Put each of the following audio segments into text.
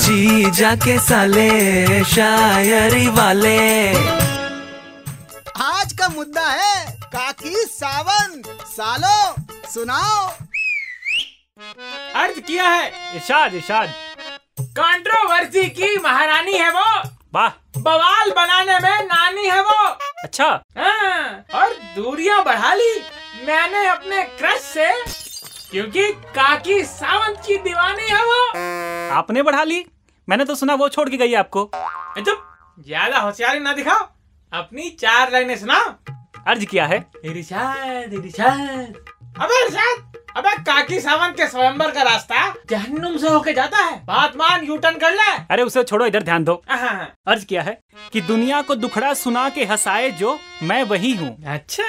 जी जाके साले शायरी वाले। आज का मुद्दा है काकी सावन। सालो सुनाओ। अर्ज़ किया है। इशाद इशाद कंट्रोवर्सी की महारानी है वो। वाह। बवाल बनाने में नानी है वो। अच्छा। हाँ, और दूरियाँ बढ़ा ली। मैंने अपने क्रश से क्योंकि काकी सावंत की दीवानी है वो। आपने बढ़ा ली। मैंने तो सुना वो छोड़ के गई आपको। चुप। ज़्यादा होशियारी ना दिखाओ। अपनी चार लाइनें सुना। अर्ज़ किया है। इरशाद इरशाद अबे इरशाद अबे काकी सावंत के स्वयंवर का रास्ता जहन्नुम से होके जाता है। बात मान यू टर्न कर ले। अरे उसे छोड़ो इधर ध्यान दो। हाँ, अर्ज़ किया है कि दुनिया को दुखड़ा सुना के हंसाए जो मैं वही हूँ। अच्छा।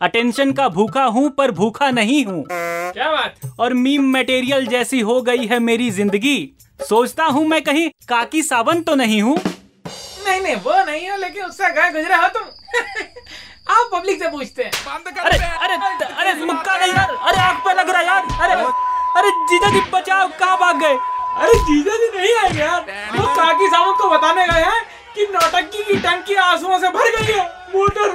अटेंशन का भूखा हूँ पर भूखा नहीं हूँ। क्या बात? और मीम मटेरियल जैसी हो गई है मेरी ज़िंदगी। सोचता हूँ मैं कहीं काकी सावन तो नहीं हूँ। नहीं नहीं वो नहीं है लेकिन उससे कहा गुजरे हो तुम? आप पब्लिक से पूछते हैं। अरे अरे अरे मुक्का नहीं। यार अरे आग पे लग रहा यार। अरे अरे जीजा जी बचाओ कहाँ भाग गए? अरे जीजा जी नहीं आए यार। वो काकी सावंत को बताने गए हैं कि नौटंकी की टंकी आंसुओं से भर गई है। मोटर